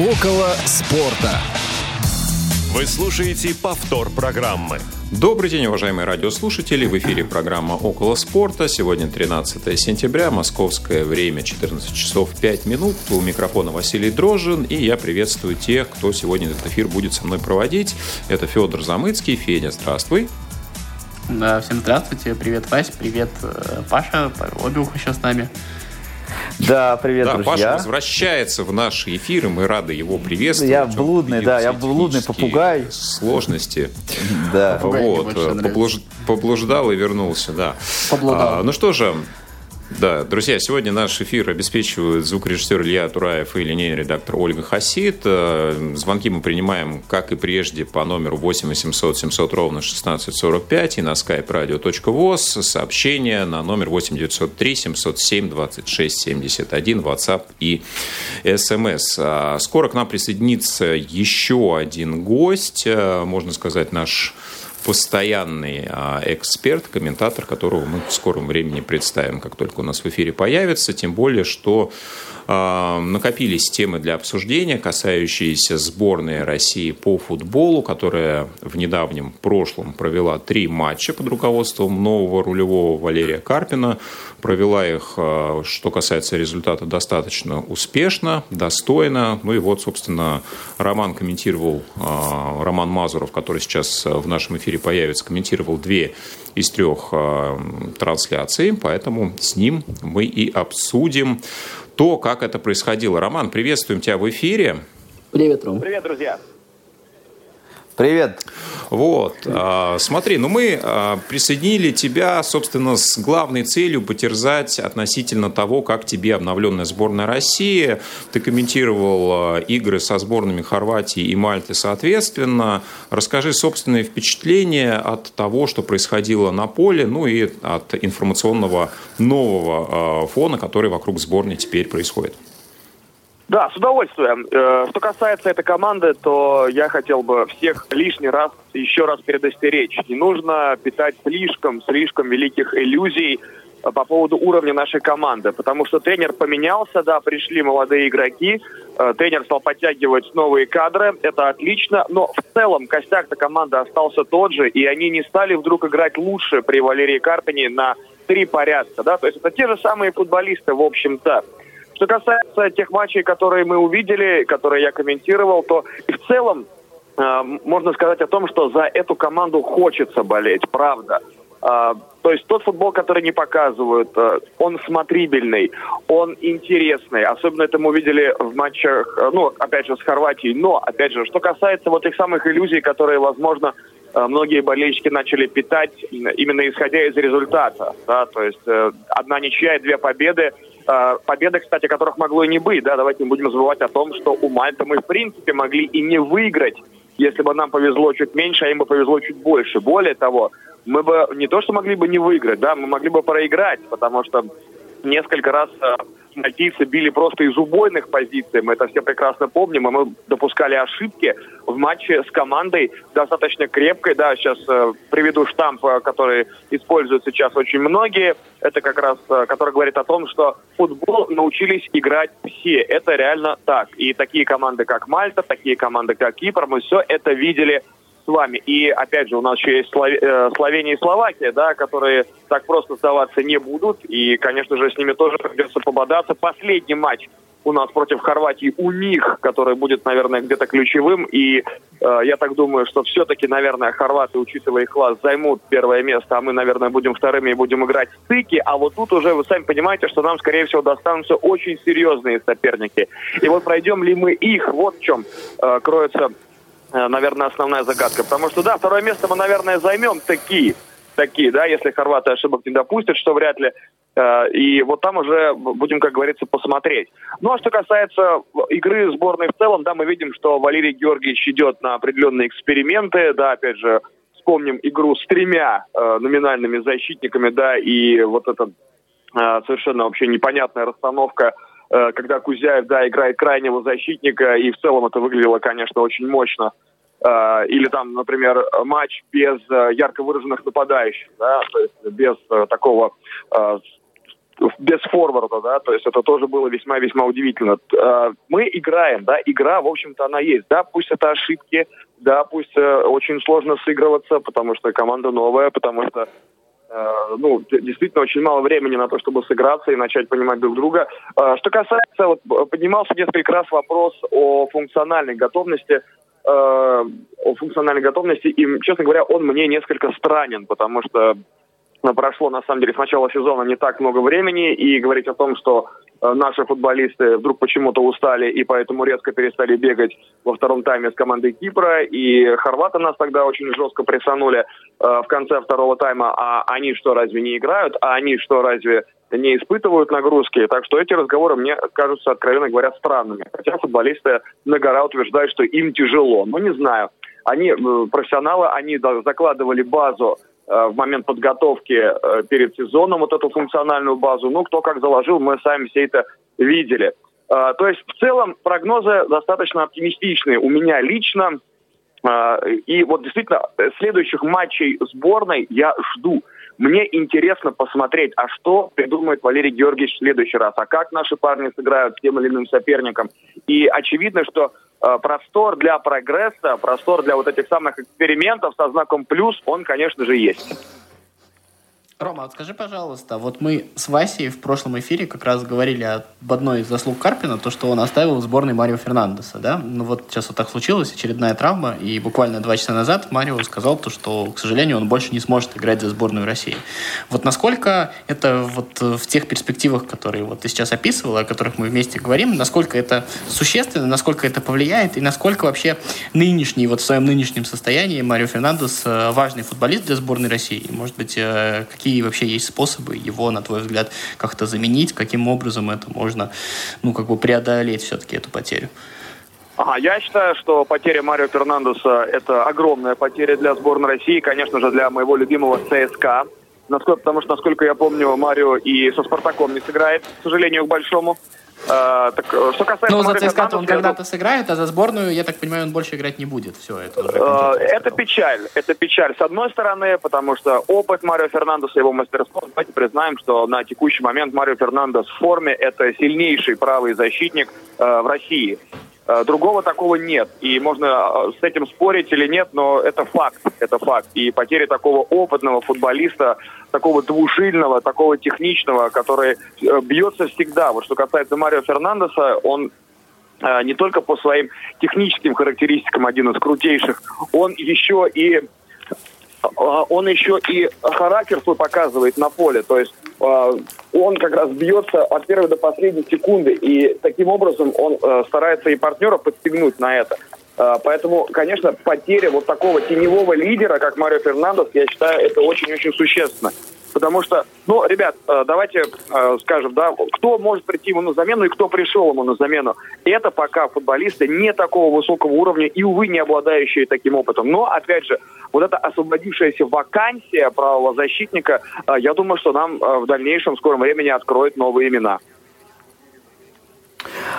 Около спорта. Вы слушаете повтор программы. Добрый день, уважаемые радиослушатели. В эфире программа «Около спорта». Сегодня 13 сентября, московское время, 14 часов 5 минут. У микрофона Василий Дрожжин. И я приветствую тех, кто сегодня этот эфир будет со мной проводить. Это Федор Замыцкий. Федя, здравствуй. Да, всем здравствуйте. Привет, Вась. Привет, э, Паша. Обиух еще с нами. Да, привет, да, друзья. Паша возвращается в наши эфиры, мы рады его приветствовать. Я блудный, да, я блудный попугай. Сложности. Да. Вот, поблуждал и вернулся, да. Поблудал. А, ну что же, да, друзья, сегодня наш эфир обеспечивают звукорежиссер Илья Тураев и линейный редактор Ольга Хасид. Э, звонки мы принимаем, как и прежде, по номеру 8 800 700 ровно 1645 и на skype radio.voz. Сообщения на номер 8 903 707 26 71, WhatsApp и SMS. А скоро к нам присоединится еще один гость, э, можно сказать, наш постоянный а, эксперт, комментатор, которого мы в скором времени представим, как только у нас в эфире появится. Тем более, что накопились темы для обсуждения, касающиеся сборной России по футболу, которая в недавнем прошлом провела три матча под руководством нового рулевого Валерия Карпина. Провела их, а, что касается результата, достаточно успешно, достойно. Ну и вот, собственно, Роман комментировал, Роман Мазуров, который сейчас в нашем эфире появится, комментировал две из трех трансляций, поэтому с ним мы и обсудим то, как это происходило. Роман, приветствуем тебя в эфире. Привет, Ром. Привет, друзья. Привет. Вот, а, смотри, ну мы а, присоединили тебя, собственно, с главной целью потерзать относительно того, как тебе обновленная сборная России. Ты комментировал а, игры со сборными Хорватии и Мальты соответственно. Расскажи собственные впечатления от того, что происходило на поле, ну и от информационного нового фона, который вокруг сборной теперь происходит. Да, с удовольствием. Э, что касается этой команды, то я хотел бы всех лишний раз, еще раз предостеречь. Не нужно питать слишком, слишком великих иллюзий э, по поводу уровня нашей команды, потому что тренер поменялся, да, пришли молодые игроки, э, тренер стал подтягивать новые кадры, это отлично, но в целом костяк-то команды остался тот же, и они не стали вдруг играть лучше при Валерии Карпине на три порядка, да, то есть это те же самые футболисты, в общем-то. Что касается тех матчей, которые мы увидели, которые я комментировал, то в целом э, можно сказать о том, что за эту команду хочется болеть, правда. Uh, то есть тот футбол, который не показывают, uh, он смотрибельный, он интересный. Особенно это мы увидели в матчах, uh, ну, опять же, с Хорватией. Но, опять же, что касается вот тех самых иллюзий, которые, возможно, многие болельщики начали питать именно исходя из результата. Да? То есть одна ничья и две победы – Э, победы, кстати, которых могло и не быть. Да, давайте не будем забывать о том, что у Мальты мы, в принципе, могли и не выиграть, если бы нам повезло чуть меньше, а им бы повезло чуть больше. Более того, мы бы не то, что могли бы не выиграть, да, мы могли бы проиграть, потому что несколько раз мальтийцы били просто из убойных позиций, мы это все прекрасно помним, и мы допускали ошибки в матче с командой достаточно крепкой, да, сейчас э, приведу штамп, э, который используют сейчас очень многие, это как раз, э, который говорит о том, что футбол научились играть все, это реально так, и такие команды, как Мальта, такие команды, как Кипр, мы все это видели вами. И, опять же, у нас еще есть э, Словения и Словакия, да, которые так просто сдаваться не будут. И, конечно же, с ними тоже придется пободаться. Последний матч у нас против Хорватии у них, который будет, наверное, где-то ключевым. И э, я так думаю, что все-таки, наверное, хорваты, учитывая их класс, займут первое место, а мы, наверное, будем вторыми и будем играть в стыки. А вот тут уже вы сами понимаете, что нам, скорее всего, достанутся очень серьезные соперники. И вот пройдем ли мы их, вот в чем э, кроется наверное, основная загадка. Потому что, да, второе место мы, наверное, займем такие, такие, да, если хорваты ошибок не допустят, что вряд ли. Э, и вот там уже будем, как говорится, посмотреть. Ну, а что касается игры сборной в целом, да, мы видим, что Валерий Георгиевич идет на определенные эксперименты, да, опять же, вспомним игру с тремя э, номинальными защитниками, да, и вот эта э, совершенно вообще непонятная расстановка Э, когда Кузяев, да, играет крайнего защитника, и в целом это выглядело, конечно, очень мощно. Э, или там, например, матч без э, ярко выраженных нападающих, да, то есть без такого без форварда, да, то есть это тоже было весьма-весьма удивительно. Э, мы играем, да, игра, в общем-то, она есть, да, пусть это ошибки, да, пусть э, очень сложно сыгрываться, потому что команда новая, потому что ну, действительно очень мало времени на то, чтобы сыграться и начать понимать друг друга. Что касается, вот поднимался несколько раз вопрос о функциональной готовности о функциональной готовности, и, честно говоря, он мне несколько странен, потому что прошло, на самом деле, с начала сезона не так много времени, и говорить о том, что э, наши футболисты вдруг почему-то устали и поэтому резко перестали бегать во втором тайме с командой Кипра, и хорваты нас тогда очень жестко прессанули э, в конце второго тайма, а они что, разве не играют, а они что, разве не испытывают нагрузки. Так что эти разговоры мне кажутся, откровенно говоря, странными. Хотя футболисты на гора утверждают, что им тяжело. Ну, не знаю. Они э, профессионалы, они закладывали базу в момент подготовки э, перед сезоном вот эту функциональную базу. Ну, кто как заложил, мы сами все это видели. Э, то есть в целом прогнозы достаточно оптимистичные у меня лично. И вот действительно следующих матчей сборной я жду. Мне интересно посмотреть, а что придумает Валерий Георгиевич в следующий раз, а как наши парни сыграют с тем или иным соперником. И очевидно, что Э, простор для прогресса, простор для вот этих самых экспериментов со знаком плюс, он, конечно же, есть. Рома, вот скажи, пожалуйста, вот мы с Васей в прошлом эфире как раз говорили об одной из заслуг Карпина, то, что он оставил в сборной Марио Фернандеса, да? Ну вот сейчас вот так случилось, очередная травма, и буквально два часа назад Марио сказал то, что, к сожалению, он больше не сможет играть за сборную России. Вот насколько это вот в тех перспективах, которые вот ты сейчас описывал, о которых мы вместе говорим, насколько это существенно, насколько это повлияет, и насколько вообще нынешний, вот в своем нынешнем состоянии Марио Фернандес э, важный футболист для сборной России? Может быть, э, какие какие вообще есть способы его, на твой взгляд, как-то заменить, каким образом это можно, ну, как бы преодолеть все-таки эту потерю? Ага, я считаю, что потеря Марио Фернандеса – это огромная потеря для сборной России, конечно же, для моего любимого ЦСКА. Насколько, потому что, насколько я помню, Марио и со «Спартаком» не сыграет, к сожалению, к большому. А, так, э, что касается ну, за ЦСКА он когда-то сыграет, а за сборную, я так понимаю, он больше играть не будет. Все, это уже а, Это печаль. Это печаль, с одной стороны, потому что опыт Марио Фернандеса, его мастерство, давайте признаем, что на текущий момент Марио Фернандес в форме, это сильнейший правый защитник э, в России. Э, другого такого нет. И можно э, с этим спорить или нет, но это факт. Это факт. И потеря такого опытного футболиста, такого двужильного, такого техничного, который э, бьется всегда. Вот что касается Марио Фернандеса, он не только по своим техническим характеристикам один из крутейших, он еще и он еще и характер свой показывает на поле. То есть а, он как раз бьется от первой до последней секунды, и таким образом он э, старается и партнера подстегнуть на это. А, поэтому, конечно, потеря вот такого теневого лидера, как Марио Фернандес, я считаю, это очень-очень существенно. Потому что, ну, ребят, э, давайте э, скажем, да, кто может прийти ему на замену и кто пришел ему на замену. Это пока футболисты не такого высокого уровня и, увы, не обладающие таким опытом. Но, опять же, вот эта освободившаяся вакансия правого защитника, э, я думаю, что нам в дальнейшем, в скором времени откроет новые имена.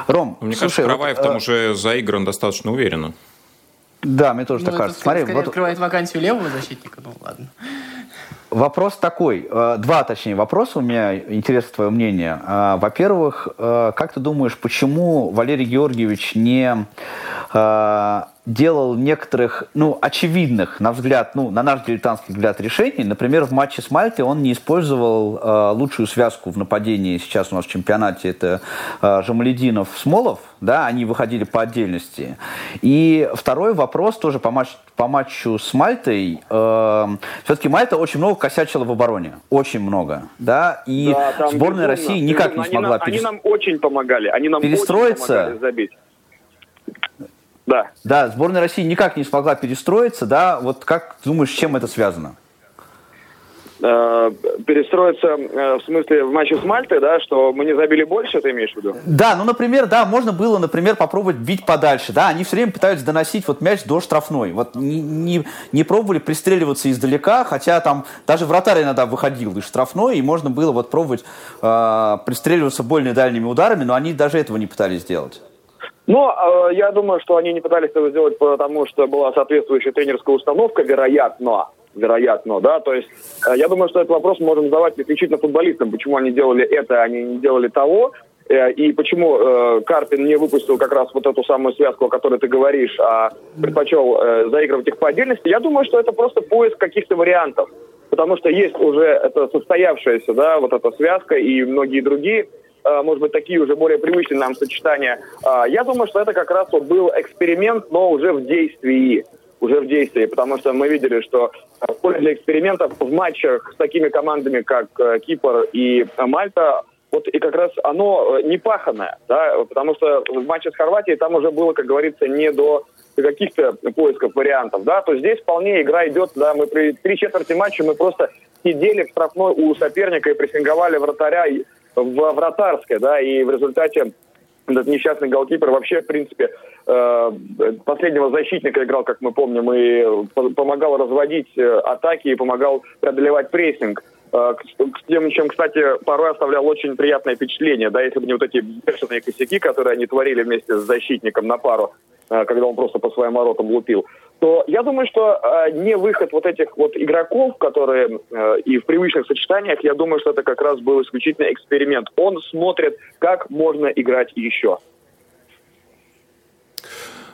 Ром, мне слушай, кажется, Караваев вот, там уже заигран достаточно уверенно. Да, мне тоже ну, так кажется. Смотри, вот... открывает вакансию левого защитника, ну ладно. Вопрос такой, э, два, точнее, вопроса у меня, интересно твое мнение. А, во-первых, э, как ты думаешь, почему Валерий Георгиевич не э, делал некоторых, ну, очевидных, на взгляд, ну, на наш дилетантский взгляд, решений. Например, в матче с Мальтой он не использовал э, лучшую связку в нападении сейчас у нас в чемпионате. Это э, Жамалединов, Смолов, да, они выходили по отдельности. И второй вопрос тоже по, матч, по матчу с Мальтой. Э, все-таки Мальта очень много косячила в обороне. Очень много, да, и да, сборная России никак не смогла... Они нам, они нам очень помогали. Они нам перестроиться. Очень помогали забить. Да. Да, сборная России никак не смогла перестроиться, да. Вот как думаешь, с чем это связано? Э, перестроиться э, в смысле в матче с Мальтой, да, что мы не забили больше, ты имеешь в виду? Да, ну, например, да, можно было, например, попробовать бить подальше, да, они все время пытаются доносить вот мяч до штрафной, вот не, не, не пробовали пристреливаться издалека, хотя там даже вратарь иногда выходил из штрафной, и можно было вот пробовать э, пристреливаться более дальними ударами, но они даже этого не пытались сделать. Но э, я думаю, что они не пытались этого сделать, потому что была соответствующая тренерская установка, вероятно. вероятно, да, то есть э, я думаю, что этот вопрос можем задавать исключительно футболистам, почему они делали это, а они не делали того, э, и почему э, Карпин не выпустил как раз вот эту самую связку, о которой ты говоришь, а предпочел э, заигрывать их по отдельности, я думаю, что это просто поиск каких-то вариантов. Потому что есть уже это состоявшаяся, да, вот эта связка и многие другие, может быть, такие уже более привычные нам сочетания. Э, я думаю, что это как раз вот был эксперимент, но уже в действии уже в действии, потому что мы видели, что в поле для экспериментов в матчах с такими командами, как э, Кипр и Мальта, вот и как раз оно э, не паханное, да, потому что в матче с Хорватией там уже было, как говорится, не до каких-то поисков вариантов, да, то здесь вполне игра идет, да, мы при три четверти матча мы просто сидели в штрафной у соперника и прессинговали вратаря в вратарской, да, и в результате этот несчастный голкипер вообще, в принципе, э, последнего защитника играл, как мы помним, и помогал разводить э, атаки и помогал преодолевать прессинг. Э, тем, чем, кстати, порой оставлял очень приятное впечатление, да, если бы не вот эти бешеные косяки, которые они творили вместе с защитником на пару, когда он просто по своим воротам лупил то я думаю, что э, не выход вот этих вот игроков, которые э, и в привычных сочетаниях, я думаю, что это как раз был исключительно эксперимент. Он смотрит, как можно играть еще.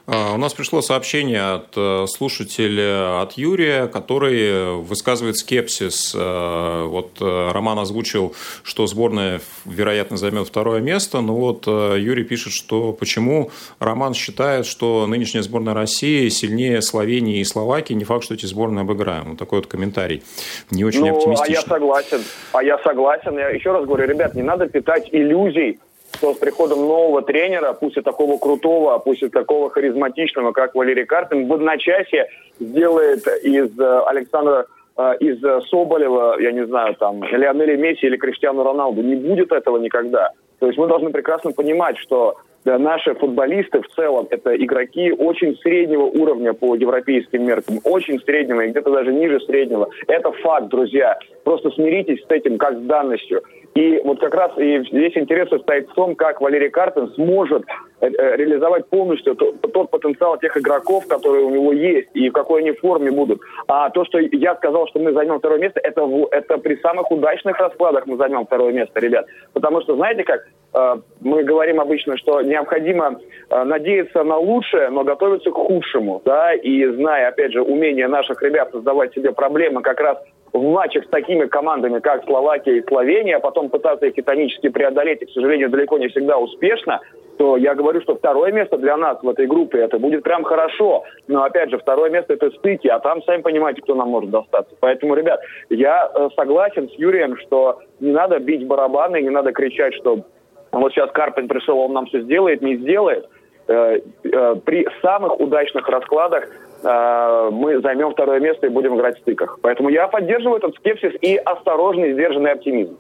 А, у нас пришло сообщение от э, слушателя, от Юрия, который высказывает скепсис. Э, вот э, Роман озвучил, что сборная, вероятно, займет второе место, но вот Юрий пишет, что почему Роман считает, что нынешняя сборная России сильнее Словении и Словакии, не факт, что эти сборные обыграем. Вот такой вот комментарий. Не очень ну, оптимистичный. А я согласен. А я согласен. Я еще раз говорю, ребят, не надо питать иллюзий что с приходом нового тренера, пусть и такого крутого, пусть и такого харизматичного, как Валерий Карпин, в одночасье сделает из э, Александра э, из Соболева, я не знаю, там, Лионеля Месси или Криштиану Роналду. Не будет этого никогда. То есть мы должны прекрасно понимать, что наши футболисты в целом это игроки очень среднего уровня по европейским меркам, очень среднего и где-то даже ниже среднего. Это факт, друзья. Просто смиритесь с этим как с данностью. И вот как раз и здесь интерес состоит в том, как Валерий Карпин сможет э, э, реализовать полностью тот, тот потенциал тех игроков, которые у него есть, и в какой они форме будут. А то, что я сказал, что мы займем второе место, это, это при самых удачных раскладах мы займем второе место, ребят. Потому что, знаете как, э, мы говорим обычно, что необходимо надеяться на лучшее, но готовиться к худшему, да, и зная, опять же, умение наших ребят создавать себе проблемы как раз в матчах с такими командами, как Словакия и Словения, а потом пытаться их титанически преодолеть, и, к сожалению, далеко не всегда успешно, то я говорю, что второе место для нас в этой группе, это будет прям хорошо. Но, опять же, второе место это стыки, а там, сами понимаете, кто нам может достаться. Поэтому, ребят, я э, согласен с Юрием, что не надо бить барабаны, не надо кричать, что вот сейчас Карпин пришел, он нам все сделает, не сделает. Э, э, при самых удачных раскладах мы займем второе место и будем играть в стыках. Поэтому я поддерживаю этот скепсис и осторожный, сдержанный оптимизм.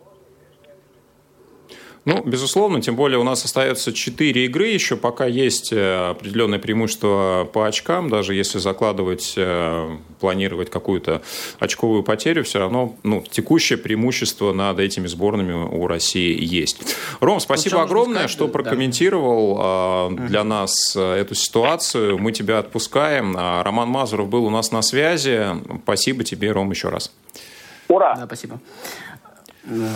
Ну, безусловно, тем более у нас остается 4 игры еще, пока есть э, определенное преимущество по очкам, даже если закладывать, э, планировать какую-то очковую потерю, все равно ну, текущее преимущество над этими сборными у России есть. Ром, спасибо огромное, сказать, что прокомментировал да. для нас эту ситуацию. Мы тебя отпускаем. А Роман Мазуров был у нас на связи. Спасибо тебе, Ром, еще раз. Ура! Да, спасибо. Да,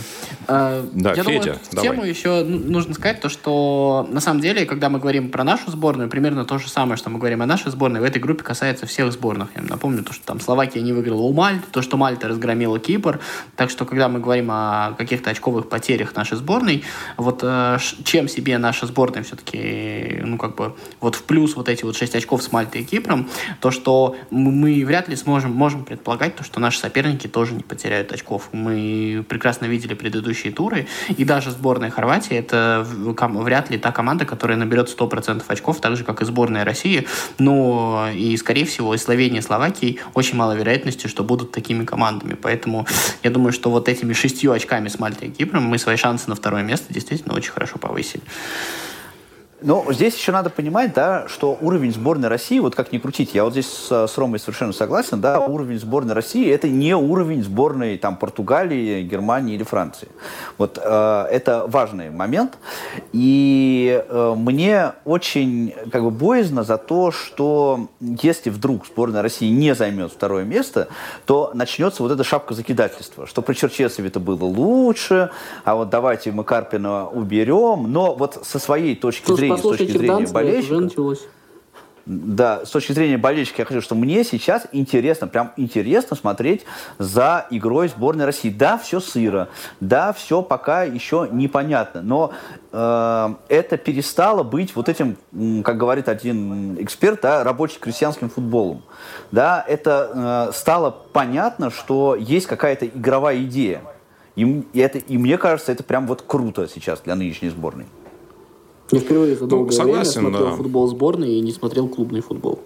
а, да Я Федя, думаю, давай. тему еще нужно сказать, то, что на самом деле, когда мы говорим про нашу сборную, примерно то же самое, что мы говорим о нашей сборной, в этой группе касается всех сборных. Я напомню, то, что там Словакия не выиграла у Мальты, то, что Мальта разгромила Кипр. Так что, когда мы говорим о каких-то очковых потерях нашей сборной, вот э, чем себе наша сборная все-таки, ну, как бы, вот в плюс вот эти вот 6 очков с Мальтой и Кипром, то, что мы вряд ли сможем, можем предполагать, то, что наши соперники тоже не потеряют очков. Мы прекрасно прекрасно видели предыдущие туры, и даже сборная Хорватии это вряд ли та команда, которая наберет 100% очков, так же, как и сборная России, но и, скорее всего, и Словения, и Словакия очень мало вероятности, что будут такими командами, поэтому я думаю, что вот этими шестью очками с Мальтой и Кипром мы свои шансы на второе место действительно очень хорошо повысили. Но здесь еще надо понимать, да, что уровень сборной России, вот как ни крутить, я вот здесь с, с Ромой совершенно согласен, да, уровень сборной России это не уровень сборной там Португалии, Германии или Франции. Вот э, это важный момент. И э, мне очень как бы боязно за то, что если вдруг сборная России не займет второе место, то начнется вот эта шапка закидательства, что при Черчесове это было лучше, а вот давайте мы Карпина уберем. Но вот со своей точки Слушай, зрения, с точки зрения болельщика... Да, с точки зрения болельщика я хочу, что мне сейчас интересно, прям интересно смотреть за игрой сборной России. Да, все сыро, да, все пока еще непонятно, но э, это перестало быть вот этим, как говорит один эксперт, да, рабоче-крестьянским футболом. Да, это э, стало понятно, что есть какая-то игровая идея. И, и, это, и мне кажется, это прям вот круто сейчас для нынешней сборной. Я впервые за ну, долгое ну, согласен, время смотрел да. футбол сборной и не смотрел клубный футбол.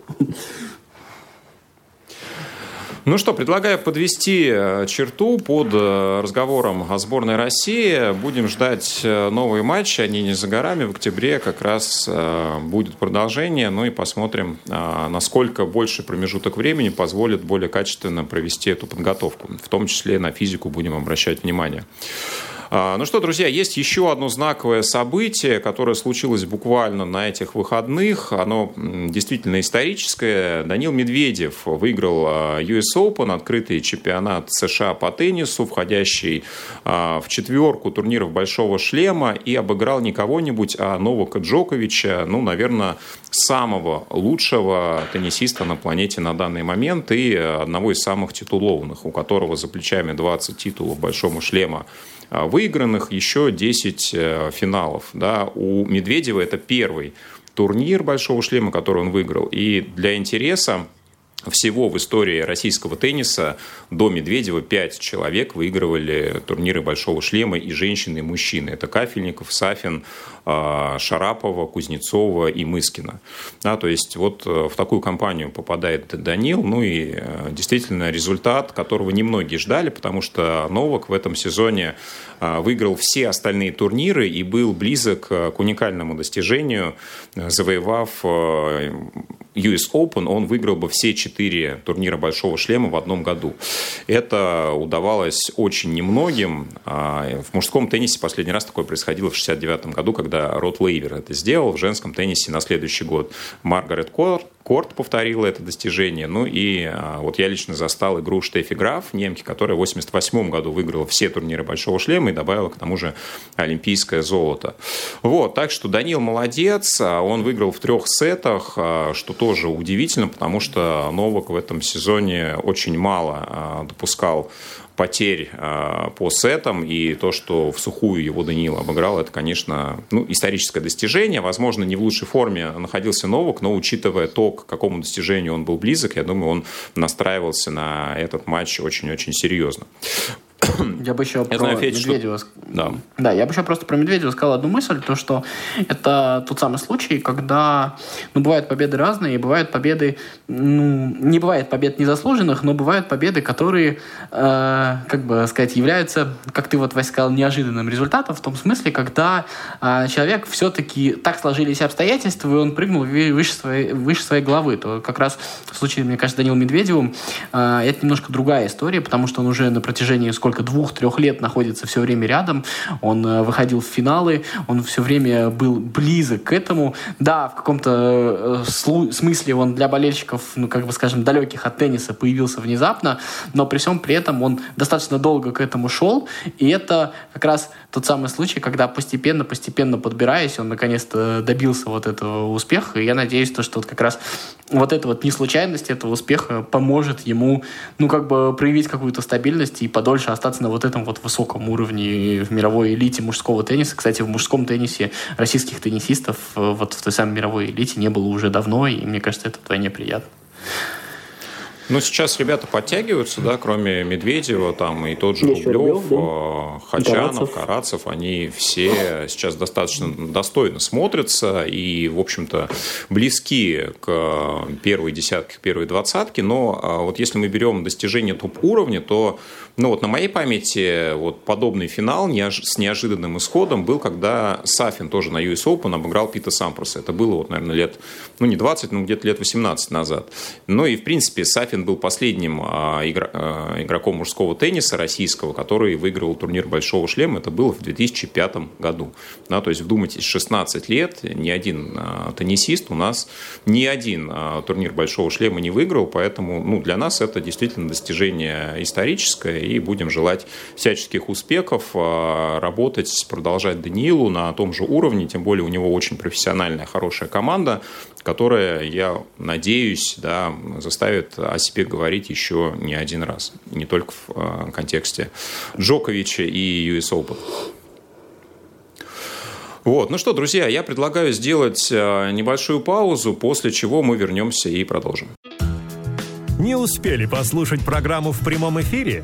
Ну что, предлагаю подвести э, черту под э, разговором о сборной России. Будем ждать э, новые матчи, они не за горами. В октябре как раз будет продолжение. Ну и посмотрим, насколько больше промежуток времени позволит более качественно провести эту подготовку. В том числе на физику будем обращать внимание. А, ну что, друзья, есть еще одно знаковое событие, которое случилось буквально на этих выходных. Оно действительно историческое. Данил Медведев выиграл а, US Open, открытый чемпионат США по теннису, входящий а, в четверку турниров Большого шлема, и обыграл не кого-нибудь, а Новака Джоковича, ну, наверное, самого лучшего теннисиста на планете на данный момент и одного из самых титулованных, у которого за плечами 20 титулов Большого шлема выигранных, еще 10 э, финалов. Да. У Медведева это первый турнир «Большого шлема», который он выиграл. И для интереса всего в истории российского тенниса до Медведева пять человек выигрывали турниры «Большого шлема» и женщины, и мужчины. Это Кафельников, Сафин, а, Шарапова, Кузнецова и Мыскина. Да, то есть вот э, в такую компанию попадает Данил. Ну и э, действительно результат, которого немногие ждали, потому что Новак в этом сезоне а, выиграл все остальные турниры и был близок к уникальному достижению, завоевав US Open, он выиграл бы все четыре турнира Большого Шлема в одном году. Это удавалось очень немногим. А, в мужском теннисе последний раз такое происходило в 69 году, когда Рот Лейвер это сделал. В женском теннисе на следующий год Маргарет Корт Корт повторила это достижение. Ну и а, вот я лично застал игру Штефи Граф, немки, которая в 88 году выиграла все турниры Большого шлема и добавила к тому же олимпийское золото. Вот, так что Данил молодец, а, он выиграл в трех сетах, а, что тоже удивительно, потому что Новак в этом сезоне очень мало допускал потерь э, по сетам, и то, что в сухую его Даниил обыграл, это, конечно, ну, историческое достижение. Возможно, не в лучшей форме находился Новак, но учитывая то, к какому достижению он был близок, я думаю, он настраивался на этот матч очень-очень серьезно. Я бы еще я про знаю, Федь, Медведева... Что... Да. да, я бы еще просто про Медведева сказал одну мысль, то, что это тот самый случай, когда ну, бывают победы разные, и бывают победы, ну, не бывает побед незаслуженных, но бывают победы, которые, э, как бы сказать, являются, как ты вот, Вася, сказал, неожиданным результатом, в том смысле, когда э, человек все-таки так сложились обстоятельства, и он прыгнул выше своей, выше своей головы. То как раз в случае, мне кажется, Данилом Медведевым э, это немножко другая история, потому что он уже на протяжении сколько, двух-трех лет находится все время рядом, он э, выходил в финалы, он все время был близок к этому. Да, в каком-то э, смысле он для болельщиков, ну, как бы скажем, далеких от тенниса появился внезапно, но при всем при этом он достаточно долго к этому шел, и это как раз тот самый случай, когда постепенно-постепенно подбираясь, он наконец-то добился вот этого успеха, и я надеюсь, то, что вот как раз вот эта вот неслучайность этого успеха поможет ему, ну, как бы проявить какую-то стабильность и подольше остаться на вот этом вот высоком уровне в мировой элите мужского тенниса. Кстати, в мужском теннисе российских теннисистов э, вот в той самой мировой элите не было уже давно, и мне кажется, это вдвойне приятно. Ну, сейчас ребята подтягиваются, да, кроме Медведева, там и тот же Еще Рублев, Рублев да. Э, Хачанов, Карацев. Карацев, они все сейчас достаточно достойно смотрятся и, в общем-то, близки к первой десятке, к первой двадцатке, но а, вот если мы берем достижение топ-уровня, то ну вот на моей памяти вот подобный финал с неожиданным исходом был, когда Сафин тоже на US Open обыграл Пита Сампроса. Это было, вот, наверное, лет, ну не 20, но где-то лет 18 назад. Ну и, в принципе, Сафин был последним а, а, игроком мужского тенниса российского, который выиграл турнир Большого шлема. Это было в 2005 году. Да, то есть, вдумайтесь, 16 лет ни один а, теннисист у нас ни один турнир Большого шлема не выиграл, поэтому ну, для нас это действительно достижение историческое и будем желать всяческих успехов, а, работать, продолжать Даниилу на том же уровне, тем более у него очень профессиональная, хорошая команда, которая, я надеюсь, да, заставит о себе говорить еще не один раз, не только в а, контексте Джоковича и US Open. Вот, ну что, друзья, я предлагаю сделать а, небольшую паузу, после чего мы вернемся и продолжим. Не успели послушать программу в прямом эфире?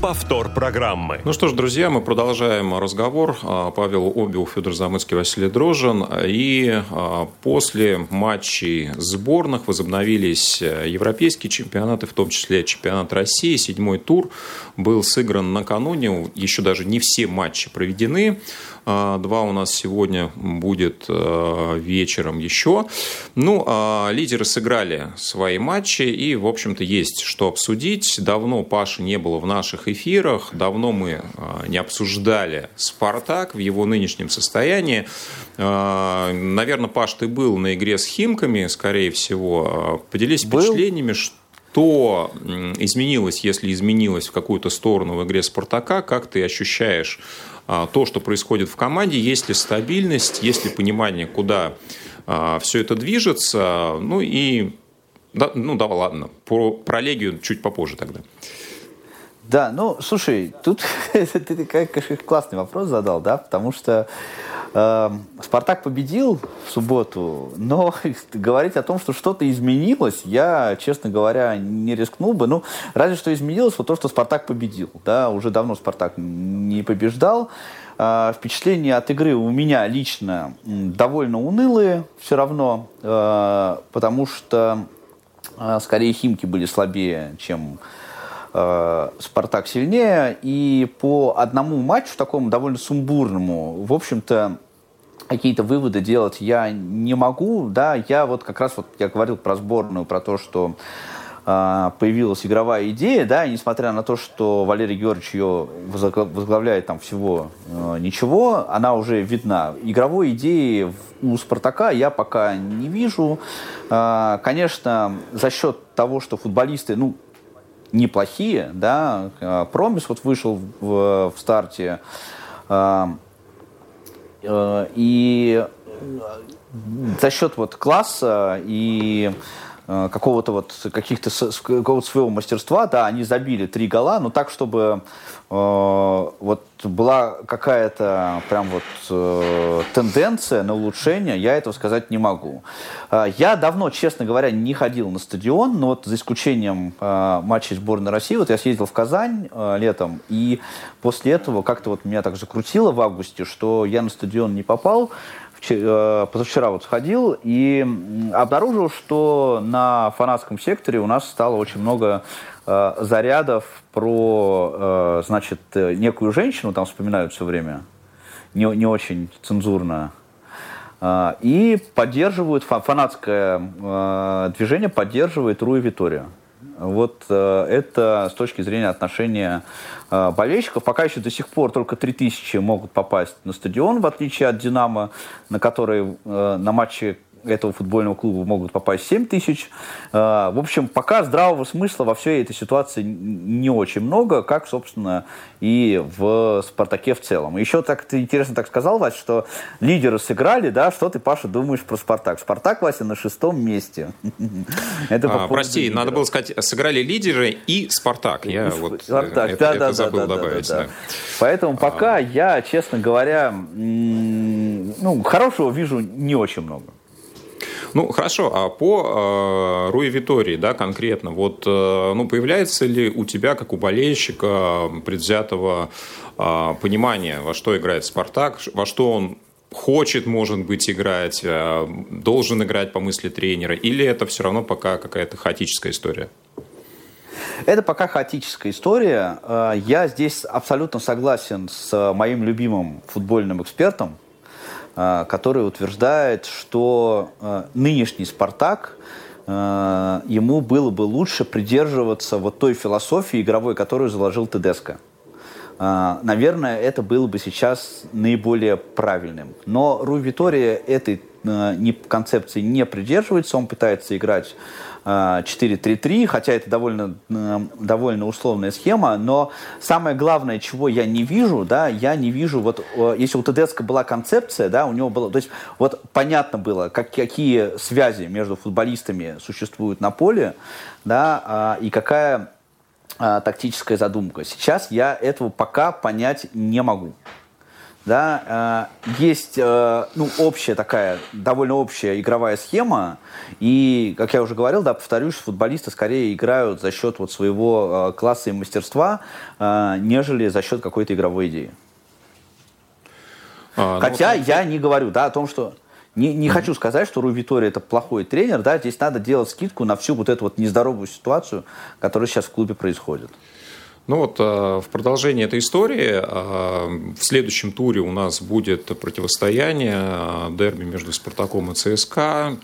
повтор программы. Ну что ж, друзья, мы продолжаем разговор. А, Павел Обил, Федор Замыцкий, Василий Дрожин. И а, после матчей сборных возобновились э, европейские чемпионаты, в том числе чемпионат России. Седьмой тур был сыгран накануне. Еще даже не все матчи проведены. А, два у нас сегодня будет а, вечером еще. Ну, а лидеры сыграли свои матчи, и, в общем-то, есть что обсудить. Давно Паши не было в наших эфирах, давно мы не обсуждали «Спартак» в его нынешнем состоянии. Наверное, Паш, ты был на игре с Химками, скорее всего. Поделись был. впечатлениями, что изменилось, если изменилось в какую-то сторону в игре «Спартака», как ты ощущаешь а, то, что происходит в команде, есть ли стабильность, есть ли понимание, куда а, все это движется. Ну и, да, ну да, ладно, про, про Легию чуть попозже тогда. Да, ну, слушай, тут ты, конечно, классный вопрос задал, да, потому что Спартак победил в субботу, но говорить о том, что что-то изменилось, я, честно говоря, не рискнул бы. Ну, разве что изменилось вот то, что Спартак победил, да, уже давно Спартак не побеждал. Э, впечатления от игры у меня лично довольно унылые все равно, э, потому что э, скорее Химки были слабее, чем Спартак сильнее. И по одному матчу, такому довольно сумбурному, в общем-то, какие-то выводы делать я не могу. Да, я вот как раз вот я говорил про сборную, про то, что э, появилась игровая идея, да, и несмотря на то, что Валерий Георгиевич ее возглавляет там всего э, ничего, она уже видна. Игровой идеи у Спартака я пока не вижу. Э, конечно, за счет того, что футболисты, ну, неплохие, да, а, Промис вот вышел в, в старте, э, и за счет вот класса и э, какого-то вот каких-то какого-то своего мастерства, да, они забили три гола, но так, чтобы Э, вот была какая-то прям вот э, тенденция на улучшение, я этого сказать не могу. Э, я давно, честно говоря, не ходил на стадион, но вот за исключением матчей сборной России, вот я съездил в Казань летом, и после этого как-то вот меня так закрутило в августе, что я на стадион не попал, позавчера вот сходил и обнаружил, что на фанатском секторе у нас стало очень много Э, зарядов про, э, значит, э, некую женщину, там вспоминают все время, не, не очень цензурно, и поддерживают, фанатское движение поддерживает Руи Витория. Вот это с точки зрения отношения болельщиков. Пока еще до сих пор только 3000 могут попасть на стадион, в отличие от «Динамо», на который на матче этого футбольного клуба могут попасть 7 тысяч. Э, в общем, пока здравого смысла во всей этой ситуации не очень много, как, собственно, и в «Спартаке» в целом. Еще так ты интересно так сказал, Вася, что лидеры сыграли, да, что ты, Паша, думаешь про «Спартак»? «Спартак», Вася, на шестом месте. Это а, прости, надо было сказать, сыграли лидеры и «Спартак». Я вот «Спартак», это, да, это да, забыл да, добавить. Да, да, да. Поэтому пока а... я, честно говоря, ну, хорошего вижу не очень много. Ну, хорошо, а по э, Руи Витории, да, конкретно, вот, э, ну, появляется ли у тебя, как у болельщика, предвзятого э, понимания, во что играет «Спартак», во что он хочет, может быть, играть, э, должен играть по мысли тренера, или это все равно пока какая-то хаотическая история? Это пока хаотическая история. Э, я здесь абсолютно согласен с моим любимым футбольным экспертом, который утверждает, что э, нынешний «Спартак» ему было бы лучше придерживаться вот той философии игровой, которую заложил Тедеско. Наверное, это было бы сейчас наиболее правильным. Но Ру Витория этой концепции не придерживается, он пытается играть 4-3-3, хотя это довольно, э, довольно условная схема, но самое главное, чего я не вижу, да, я не вижу, вот если у Тедеско была концепция, да, у него было, то есть вот понятно было, как, какие связи между футболистами существуют на поле, да, и какая тактическая задумка. Сейчас я этого пока понять не могу да, э, есть э, ну, общая такая, довольно общая игровая схема, и, как я уже говорил, да, повторюсь, футболисты скорее играют за счет вот своего э, класса и мастерства, нежели за счет какой-то игровой идеи. А, ну Хотя вот, я не говорю, да, о том, что не, не mm-hmm. хочу сказать, что Ру Витори это плохой тренер, да, здесь надо делать скидку на всю вот эту вот нездоровую ситуацию, которая сейчас в клубе происходит. Ну вот э, в продолжении этой истории э, в следующем туре у нас будет противостояние э, дерби между Спартаком и ЦСКА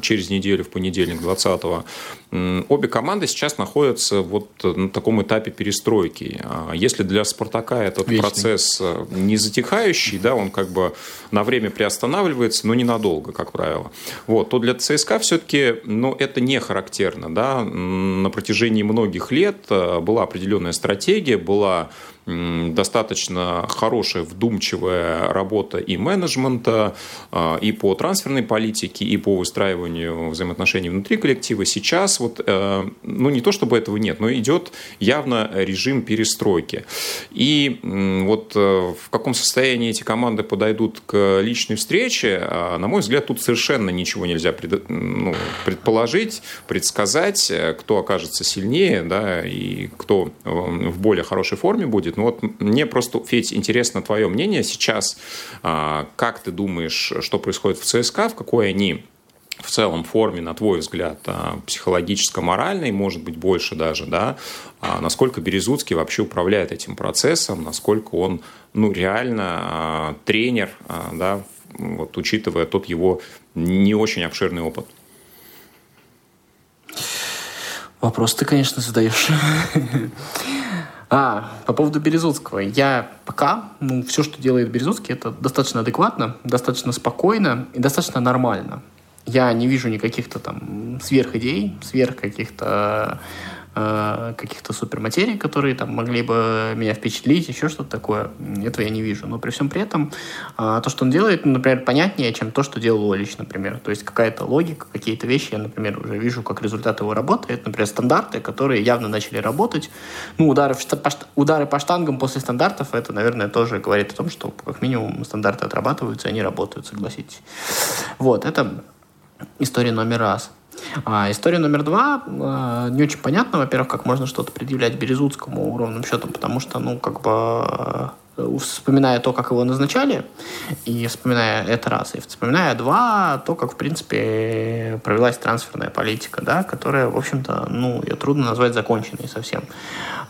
через неделю в понедельник 20-го. Обе команды сейчас находятся вот на таком этапе перестройки. Если для Спартака этот Вечный. процесс не затихающий, да, он как бы на время приостанавливается, но ненадолго, как правило, вот, то для ЦСКА все-таки ну, это не характерно. Да? На протяжении многих лет была определенная определенная стратегия, была достаточно хорошая, вдумчивая работа и менеджмента, а, и по трансферной политике, и по выстраиванию взаимоотношений внутри коллектива. Сейчас вот, э, ну не то чтобы этого нет, но идет явно режим перестройки. И вот э, в каком состоянии эти команды подойдут к личной встрече, а, на мой взгляд, тут совершенно ничего нельзя ну, предположить, предсказать, э, кто окажется сильнее, да, и кто в более хорошей форме будет. Ну вот мне просто, Федь, интересно твое мнение сейчас. А, как ты думаешь, что происходит в ЦСКА, в какой они в целом форме, на твой взгляд, а, психологическо-моральной, может быть, больше даже, да, а насколько Березуцкий вообще управляет этим процессом, насколько он, ну, реально тренер, да, вот, учитывая тот его не очень обширный опыт. Вопрос ты, конечно, задаешь. А, по поводу Березутского. Я пока, ну, все, что делает Березутский, это достаточно адекватно, достаточно спокойно и достаточно нормально. Я не вижу никаких-то там сверхидей, сверх каких-то Э, каких-то суперматерий, которые там могли бы меня впечатлить, еще что-то такое. Этого я не вижу. Но при всем при этом э, то, что он делает, например, понятнее, чем то, что делал Олич, например. То есть какая-то логика, какие-то вещи я, например, уже вижу как результат его работы. Это, например, стандарты, которые явно начали работать. Ну, удары, по, удары по штангам после стандартов, это, наверное, тоже говорит о том, что как минимум стандарты отрабатываются, они работают, согласитесь. Вот, это история номер раз. А история номер два э, не очень понятно, во-первых, как можно что-то предъявлять Березутскому ровным счетом, потому что, ну, как бы Э, вспоминая то, как его назначали, и вспоминая это раз, и вспоминая два, то, как, в принципе, провелась трансферная политика, да, которая, в общем-то, ну, ее трудно назвать законченной совсем.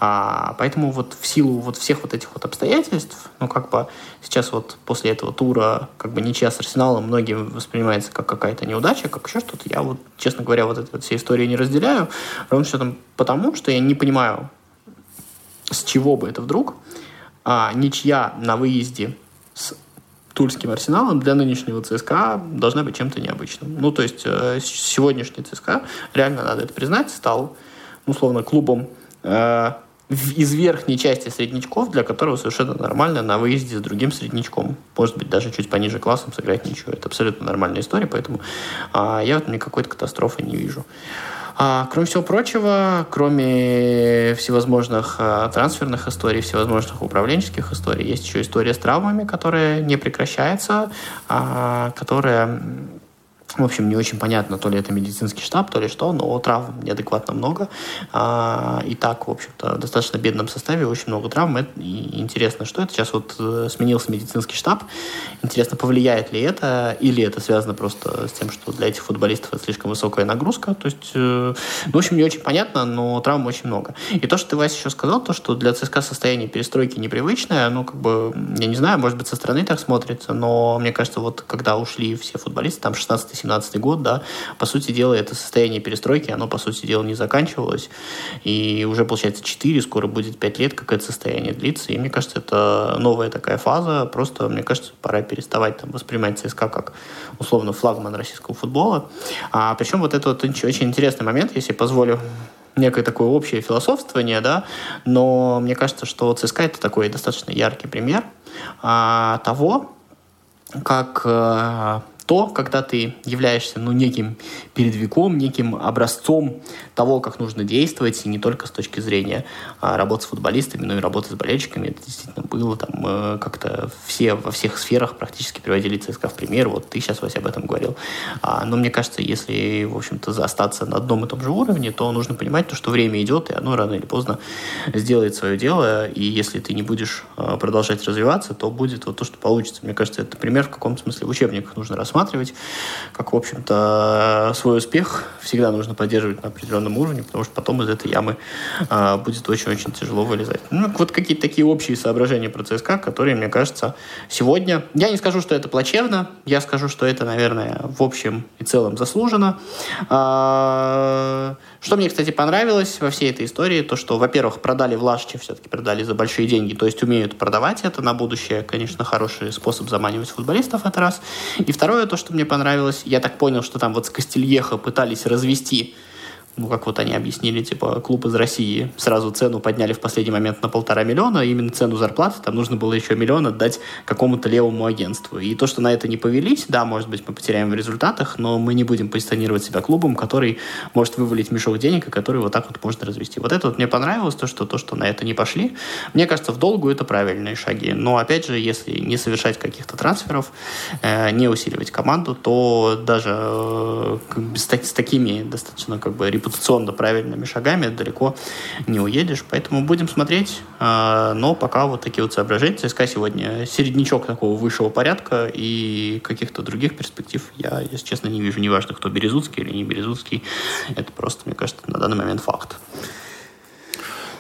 А, поэтому вот в силу вот всех вот этих вот обстоятельств, ну, как бы сейчас вот после этого тура, как бы ничья с Арсеналом многим воспринимается как какая-то неудача, как еще что-то. Я вот, честно говоря, вот этой вот всей истории не разделяю, ровно счетом потому, что я не понимаю, с чего бы это вдруг, а, ничья на выезде с тульским арсеналом для нынешнего ЦСКА должна быть чем-то необычным. Ну, то есть э, сегодняшний ЦСКА, реально надо это признать, стал, условно, клубом э, из верхней части среднячков, для которого совершенно нормально на выезде с другим среднячком. Может быть, даже чуть пониже классом сыграть ничего. Это абсолютно нормальная история, поэтому а, я в этом никакой катастрофы не вижу. А, кроме всего прочего, кроме всевозможных а, трансферных историй, всевозможных управленческих историй, есть еще история с травмами, которая не прекращается, а, которая в общем, не очень понятно, то ли это медицинский штаб, то ли что, но травм неадекватно много. А, и так, в общем-то, в достаточно бедном составе очень много травм. и интересно, что это сейчас вот э, сменился медицинский штаб. Интересно, повлияет ли это, или это связано просто с тем, что для этих футболистов это слишком высокая нагрузка. То есть, э, ну, в общем, не очень понятно, но травм очень много. И то, что ты, Вася, еще сказал, то, что для ЦСКА состояние перестройки непривычное, ну, как бы, я не знаю, может быть, со стороны так смотрится, но мне кажется, вот когда ушли все футболисты, там 16 17 год, да, по сути дела, это состояние перестройки, оно, по сути дела, не заканчивалось, и уже, получается, 4, скоро будет 5 лет, как это состояние длится, и мне кажется, это новая такая фаза, просто, мне кажется, пора переставать там воспринимать ЦСКА как, условно, флагман российского футбола, а причем вот это вот очень интересный момент, если позволю некое такое общее философствование, да, но мне кажется, что ЦСКА это такой достаточно яркий пример а, того, как а, то, когда ты являешься ну, неким передвигом, неким образцом того, как нужно действовать, и не только с точки зрения а, работы с футболистами, но и работы с болельщиками. Это действительно было там э, как-то все во всех сферах практически приводили ЦСКА в пример. Вот ты сейчас, Вася, об этом говорил. А, но мне кажется, если, в общем-то, остаться на одном и том же уровне, то нужно понимать, то, что время идет, и оно рано или поздно сделает свое дело. И если ты не будешь а, продолжать развиваться, то будет вот то, что получится. Мне кажется, это пример в каком-то смысле в учебниках нужно рассматривать, как, в общем-то, свой успех всегда нужно поддерживать на определенном уровне, потому что потом из этой ямы а, будет очень-очень тяжело вылезать. Ну, вот какие-то такие общие соображения про ЦСКА, которые, мне кажется, сегодня... Я не скажу, что это плачевно, я скажу, что это, наверное, в общем и целом заслужено. А, что мне, кстати, понравилось во всей этой истории, то, что, во-первых, продали Влашчи, все-таки продали за большие деньги, то есть умеют продавать это на будущее, конечно, хороший способ заманивать футболистов, это раз. И второе, то, что мне понравилось, я так понял, что там вот с Кастильехо пытались развести ну, как вот они объяснили, типа, клуб из России сразу цену подняли в последний момент на полтора миллиона, именно цену зарплаты, там нужно было еще миллион отдать какому-то левому агентству. И то, что на это не повелись, да, может быть, мы потеряем в результатах, но мы не будем позиционировать себя клубом, который может вывалить мешок денег, и который вот так вот можно развести. Вот это вот мне понравилось, то, что, то, что на это не пошли. Мне кажется, в долгу это правильные шаги. Но, опять же, если не совершать каких-то трансферов, э, не усиливать команду, то даже э, с, с такими достаточно как бы репутационно правильными шагами далеко не уедешь. Поэтому будем смотреть. А, но пока вот такие вот соображения. ЦСКА сегодня середнячок такого высшего порядка и каких-то других перспектив я, если честно, не вижу. Неважно, кто Березутский или не Березутский. Это просто, мне кажется, на данный момент факт.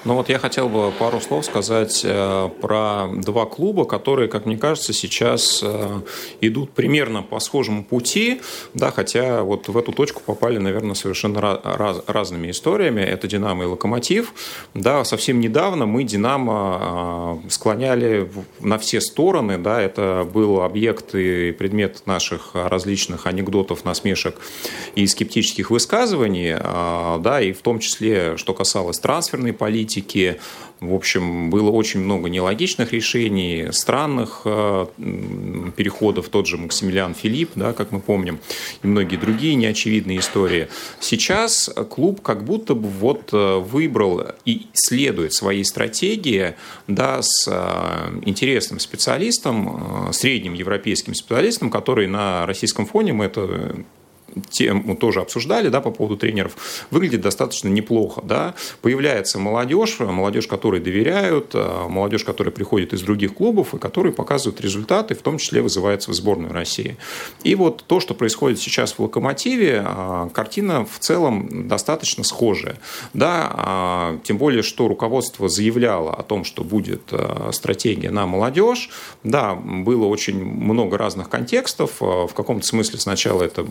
Ну вот я хотел бы пару слов сказать э, про два клуба, которые, как мне кажется, сейчас э, идут примерно по схожему пути, да, хотя вот в эту точку попали, наверное, совершенно раз, разными историями. Это «Динамо» и «Локомотив». Да, совсем недавно мы «Динамо» э, склоняли на все стороны, да, это был объект и предмет наших различных анекдотов, насмешек и скептических высказываний, да, и в том числе, что касалось трансферной политики, политики. В общем, было очень много нелогичных решений, странных э, переходов. Тот же Максимилиан Филипп, да, как мы помним, и многие другие неочевидные истории. Сейчас клуб как будто бы вот э, выбрал и следует своей стратегии да, с э, интересным специалистом, средним европейским специалистом, который на российском фоне, мы это тему тоже обсуждали, да, по поводу тренеров, выглядит достаточно неплохо, да. Появляется молодежь, молодежь, которой доверяют, а, молодежь, которая приходит из других клубов и которые показывают результаты, в том числе вызывается в сборную России. И вот то, что происходит сейчас в «Локомотиве», а, картина в целом достаточно схожая, да, а, тем более, что руководство заявляло о том, что будет стратегия на молодежь, да, было очень много разных контекстов, в каком-то смысле сначала это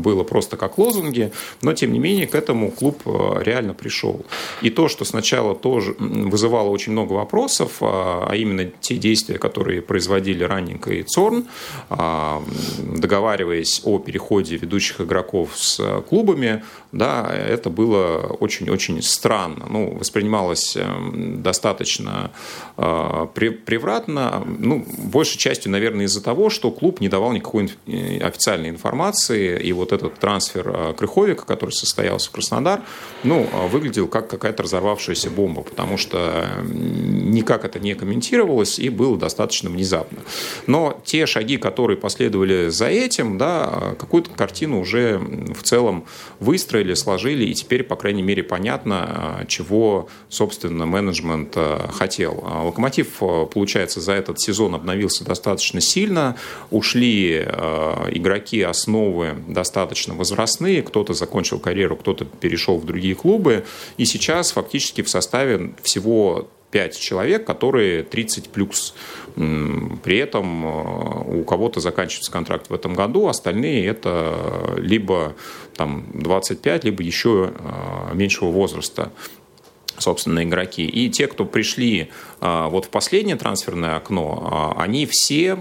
было просто как лозунги, но тем не менее к этому клуб реально пришел. И то, что сначала тоже вызывало очень много вопросов, а именно те действия, которые производили Раннинг и Цорн, договариваясь о переходе ведущих игроков с клубами, да, это было очень-очень странно. Ну, воспринималось эм, достаточно э, превратно, ну, большей частью, наверное, из-за того, что клуб не давал никакой э, официальной информации, и вот этот трансфер э, Крыховика, который состоялся в Краснодар, ну, выглядел как какая-то разорвавшаяся бомба, потому что никак это не комментировалось и было достаточно внезапно. Но те шаги, которые последовали за этим, да, какую-то картину уже в целом выстроили, сложили, и теперь, по крайней мере, понятно, а, чего, собственно, менеджмент а, хотел. А, Локомотив, получается, за этот сезон обновился достаточно сильно, ушли игроки основы достаточно возрастные, кто-то закончил карьеру, кто-то перешел в другие клубы, и сейчас фактически в составе всего 5 человек, которые 30 плюс. При этом у кого-то заканчивается контракт в этом году, остальные это либо там 25, либо еще а, меньшего возраста собственно, игроки. И те, кто пришли а, вот в последнее трансферное окно, а, они все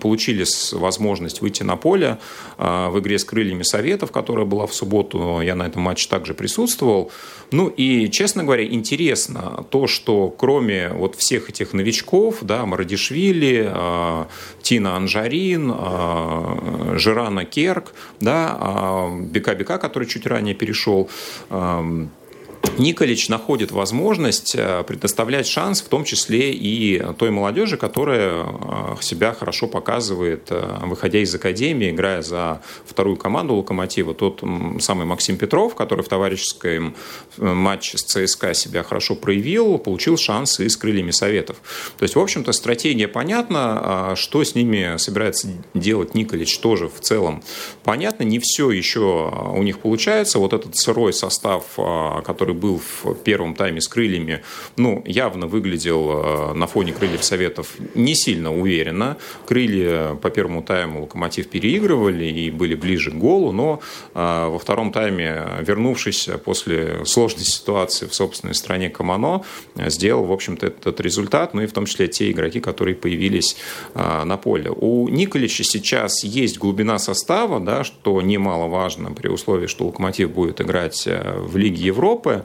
получили возможность выйти на поле в игре с крыльями Советов, которая была в субботу. Я на этом матче также присутствовал. Ну и, честно говоря, интересно то, что кроме вот всех этих новичков, да, Марадишвили, Тина Анжарин, Жирана Керк, да, Бека-Бека, который чуть ранее перешел, Николич находит возможность э, предоставлять шанс, в том числе и той молодежи, которая э, себя хорошо показывает, э, выходя из академии, играя за вторую команду «Локомотива». Тот самый Максим Петров, который в товарищеском матче с ЦСКА себя хорошо проявил, получил шанс и с крыльями Советов. То есть, в общем-то, стратегия понятна, а что с ними собирается делать Николич тоже в целом понятно. Не все еще у них получается. Вот этот сырой состав, который был в первом тайме с крыльями, ну, явно выглядел э, на фоне крыльев Советов не сильно уверенно. Крылья по первому тайму Локомотив переигрывали и были ближе к голу, но э, во втором тайме, вернувшись после сложной ситуации в собственной стране Камано, сделал, в общем-то, этот результат, ну и в том числе те игроки, которые появились э, на поле. У Николича сейчас есть глубина состава, да, что немаловажно при условии, что Локомотив будет играть в Лиге Европы.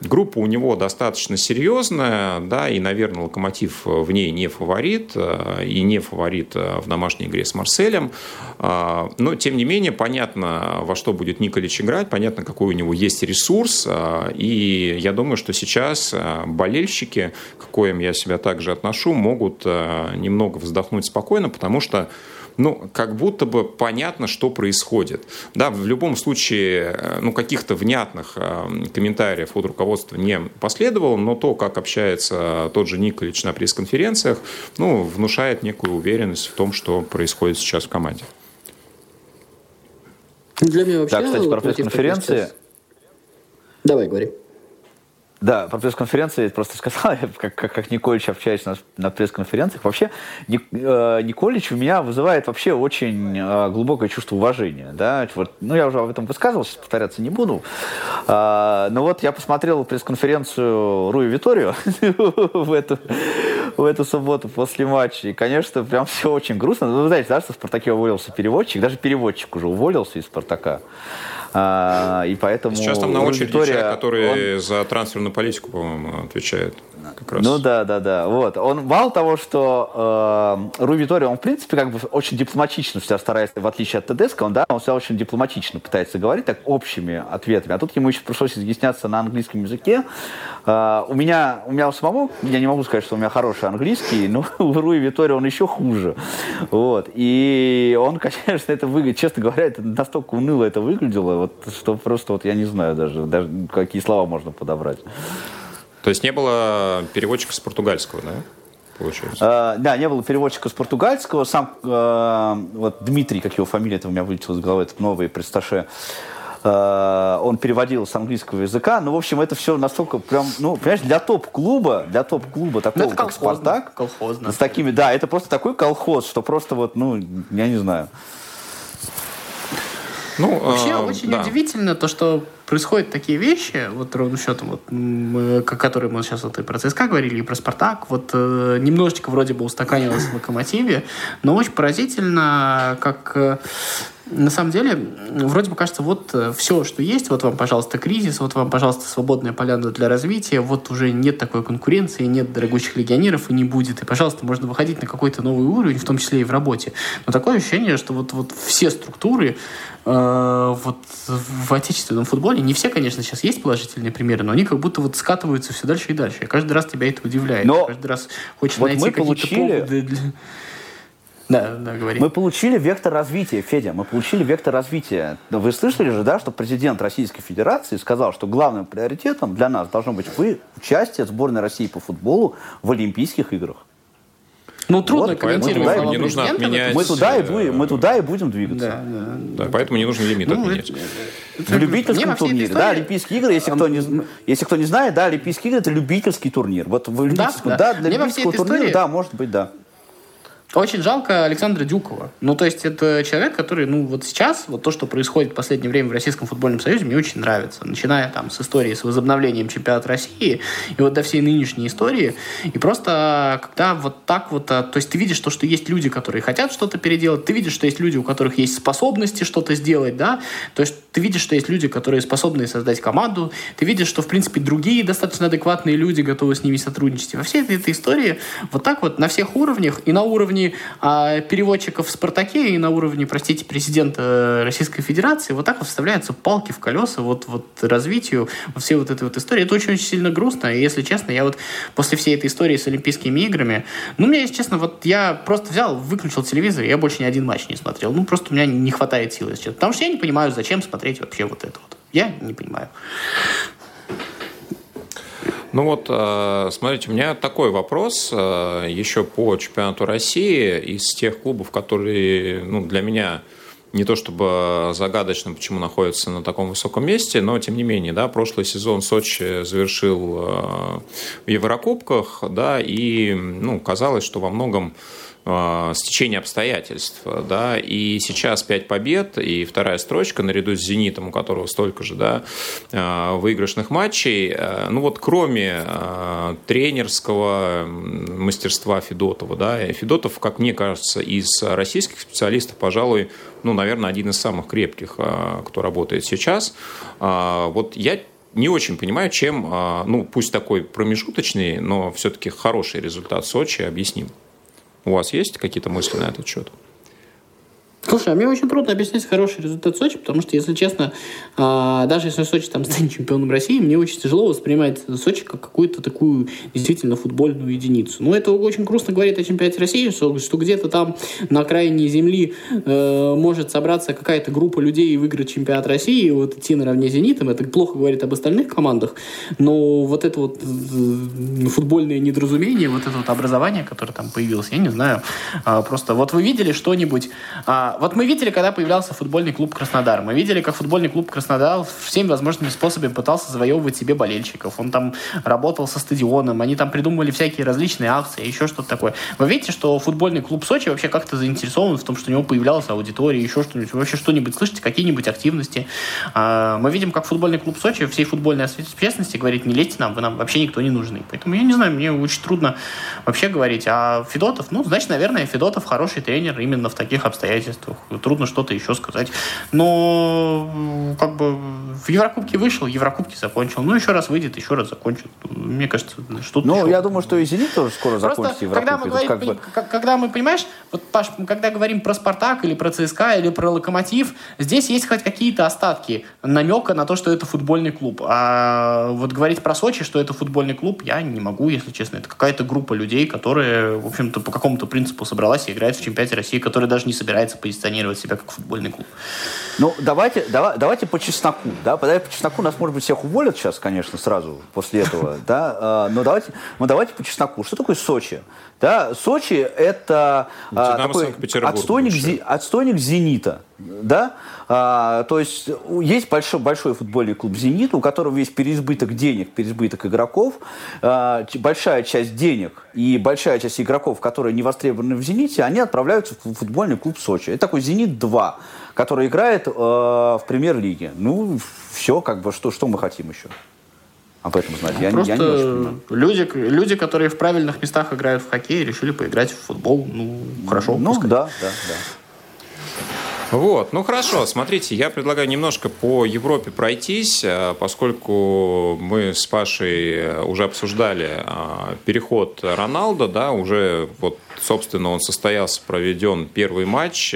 Группа у него достаточно серьезная, да, и, наверное, Локомотив в ней не фаворит, э, и не фаворит э, в домашней игре с Марселем. Э, но, тем не менее, понятно, во что будет Николич играть, понятно, какой у него есть ресурс, и я думаю, что сейчас болельщики, к коим я себя также отношу, могут немного вздохнуть спокойно, потому что ну, как будто бы понятно, что происходит. Да, в любом случае, э, ну, каких-то внятных э, комментариев от руководства не последовало, но то, как общается тот же Николич на пресс-конференциях, ну, внушает некую уверенность в том, что происходит сейчас в команде. Для меня вообще... Да, кстати, про пресс-конференции... Давай, говори. Да, про пресс-конференции просто сказал, я как, как, как Николич общаюсь на, на пресс-конференциях. Вообще, Ник, э, Николич у меня вызывает вообще очень э, глубокое чувство уважения. Да? Вот, ну, я уже об этом высказывался, повторяться не буду. Э, но вот я посмотрел пресс-конференцию Руи Виторио в эту, в эту субботу после матча. И, конечно, прям все очень грустно. Ну, вы знаете, да, что в «Спартаке» уволился переводчик. Даже переводчик уже уволился из «Спартака». А, и поэтому Сейчас там на очереди человек, который он... за трансферную политику, по-моему, отвечает. Как раз. Ну да, да, да. Вот. Он мало того, что э, Руи Витори, он в принципе как бы очень дипломатично себя старается, в отличие от Тедеско, он, да, он себя очень дипломатично пытается говорить так общими ответами. А тут ему еще пришлось изъясняться на английском языке. Э, у меня, у меня у самого, я не могу сказать, что у меня хороший английский, но у Руи Витори он еще хуже. Вот. И он, конечно, это выглядит, честно говоря, это настолько уныло это выглядело, вот, что просто вот я не знаю даже, даже какие слова можно подобрать. То есть не было переводчика с португальского, да? Получается. А, да, не было переводчика с португальского. Сам э, вот Дмитрий, как его фамилия, это у меня вылетело из головы, этот новый престаше, э, он переводил с английского языка. Ну, в общем, это все настолько прям, ну, понимаешь, для топ-клуба, для топ-клуба такого, ну, как Спартак. Колхозно. С такими, да, это просто такой колхоз, что просто вот, ну, я не знаю. Ну, Вообще э, очень да. удивительно то, что происходят такие вещи, вот ровно счетом, вот, мы, которые мы сейчас вот и про ЦСКА говорили, и про Спартак, вот э, немножечко вроде бы устаканилось в Локомотиве, но очень поразительно, как э, на самом деле, вроде бы кажется, вот э, все, что есть, вот вам, пожалуйста, кризис, вот вам, пожалуйста, свободная поляна для развития, вот уже нет такой конкуренции, нет дорогущих легионеров и не будет, и, пожалуйста, можно выходить на какой-то новый уровень, в том числе и в работе. Но такое ощущение, что вот, вот все структуры э, вот в отечественном футболе, не все, конечно, сейчас есть положительные примеры, но они как будто вот скатываются все дальше и дальше. И каждый раз тебя это удивляет. Но каждый раз хочешь вот найти какие-то получили... поводы для... Да, да, говори. Мы получили вектор развития, Федя, мы получили вектор развития. Вы слышали же, да, что президент Российской Федерации сказал, что главным приоритетом для нас должно быть вы, участие сборной России по футболу в Олимпийских играх. Ну, трудно вот, комментировать не нужно отменять... Мы туда, и будем, мы туда и будем двигаться. Да, да, да. поэтому не нужно лимит ну, отменять. в любительском турнире, истории... да, Олимпийские игры, если, кто не, если кто не знает, да, Олимпийские игры это любительский турнир. Вот в Олимпийском, да, да. да для Мне любительского турнира, истории... да, может быть, да. Очень жалко Александра Дюкова. Ну, то есть, это человек, который, ну, вот сейчас, вот то, что происходит в последнее время в Российском футбольном союзе, мне очень нравится. Начиная там с истории с возобновлением чемпионата России и вот до всей нынешней истории. И просто, когда вот так вот, а, то есть, ты видишь то, что есть люди, которые хотят что-то переделать, ты видишь, что есть люди, у которых есть способности что-то сделать, да, то есть, ты видишь, что есть люди, которые способны создать команду, ты видишь, что, в принципе, другие достаточно адекватные люди готовы с ними сотрудничать. И во всей этой, этой истории вот так вот на всех уровнях и на уровне уровне а, переводчиков в «Спартаке» и на уровне, простите, президента Российской Федерации вот так вот вставляются палки в колеса вот, вот развитию всей вот этой вот истории. Это очень-очень сильно грустно. И, если честно, я вот после всей этой истории с Олимпийскими играми, ну, мне, если честно, вот я просто взял, выключил телевизор, и я больше ни один матч не смотрел. Ну, просто у меня не хватает силы, если честно. Потому что я не понимаю, зачем смотреть вообще вот это вот. Я не понимаю. Ну вот, э, смотрите, у меня такой вопрос э, еще по чемпионату России из тех клубов, которые ну, для меня не то чтобы загадочно, почему находятся на таком высоком месте, но тем не менее, да, прошлый сезон Сочи завершил э, в Еврокубках, да, и ну, казалось, что во многом стечение обстоятельств, да, и сейчас пять побед и вторая строчка наряду с «Зенитом», у которого столько же, да, э, выигрышных матчей, э, ну вот кроме э, тренерского мастерства Федотова, да, Федотов, как мне кажется, из российских специалистов, пожалуй, ну, наверное, один из самых крепких, э, кто работает сейчас. Э, вот я не очень понимаю, чем, э, ну, пусть такой промежуточный, но все-таки хороший результат Сочи объясним. У вас есть какие-то мысли на этот счет? Слушай, а мне очень трудно объяснить хороший результат Сочи, потому что, если честно, а, даже если Сочи там станет чемпионом России, мне очень тяжело воспринимать Сочи как какую-то такую действительно футбольную единицу. Но это очень грустно говорит о чемпионате России, что, что где-то там на окраине земли э, может собраться какая-то группа людей и выиграть чемпионат России, и вот идти наравне с «Зенитом». Это плохо говорит об остальных командах, но вот это вот э, футбольное недоразумение, вот это вот образование, которое там появилось, я не знаю, а, просто вот вы видели что-нибудь... А, вот мы видели, когда появлялся футбольный клуб Краснодар. Мы видели, как футбольный клуб Краснодар всеми возможными способами пытался завоевывать себе болельщиков. Он там работал со стадионом, они там придумывали всякие различные акции, еще что-то такое. Вы видите, что футбольный клуб Сочи вообще как-то заинтересован в том, что у него появлялась аудитория, еще что-нибудь. Вообще что-нибудь слышите, какие-нибудь активности. А, мы видим, как футбольный клуб Сочи всей футбольной общественности говорит, не лезьте нам, вы нам вообще никто не нужны. Поэтому я не знаю, мне очень трудно вообще говорить. А Федотов, ну, значит, наверное, Федотов хороший тренер именно в таких обстоятельствах обстоятельствах. Трудно что-то еще сказать. Но как бы в Еврокубке вышел, Еврокубки закончил. Ну, еще раз выйдет, еще раз закончит. Мне кажется, что-то Ну, еще... я думаю, что и «Зенит» тоже скоро Просто закончит Еврокубки. Когда мы, говорим, как бы... когда мы, понимаешь, вот, Паш, когда говорим про «Спартак» или про ЦСКА или про «Локомотив», здесь есть хоть какие-то остатки намека на то, что это футбольный клуб. А вот говорить про Сочи, что это футбольный клуб, я не могу, если честно. Это какая-то группа людей, которые, в общем-то, по какому-то принципу собралась и играет в чемпионате России, которая даже не собирается позиционировать себя как футбольный клуб. Ну, давайте, давай, давайте по чесноку. Да? Давайте по чесноку нас, может быть, всех уволят сейчас, конечно, сразу после этого. Да? А, но давайте, ну, давайте по чесноку. Что такое Сочи? Да, Сочи это а, такой отстойник, отстойник «Зенита». да, а, то есть есть большой, большой футбольный клуб «Зенит», у которого есть переизбыток денег, переизбыток игроков, а, большая часть денег и большая часть игроков, которые не востребованы в «Зените», они отправляются в футбольный клуб Сочи. Это такой «Зенит-2», который играет э, в премьер-лиге. Ну, все, как бы, что, что мы хотим еще? Об этом знать. Я, Просто я не очень люди, люди, которые в правильных местах играют в хоккей, решили поиграть в футбол. Ну, хорошо. Ну, пускай. да, да, да. Вот, ну хорошо, смотрите, я предлагаю немножко по Европе пройтись, э, поскольку мы с Пашей э, уже обсуждали э, переход Роналда, да, уже вот, собственно, он состоялся, проведен первый матч.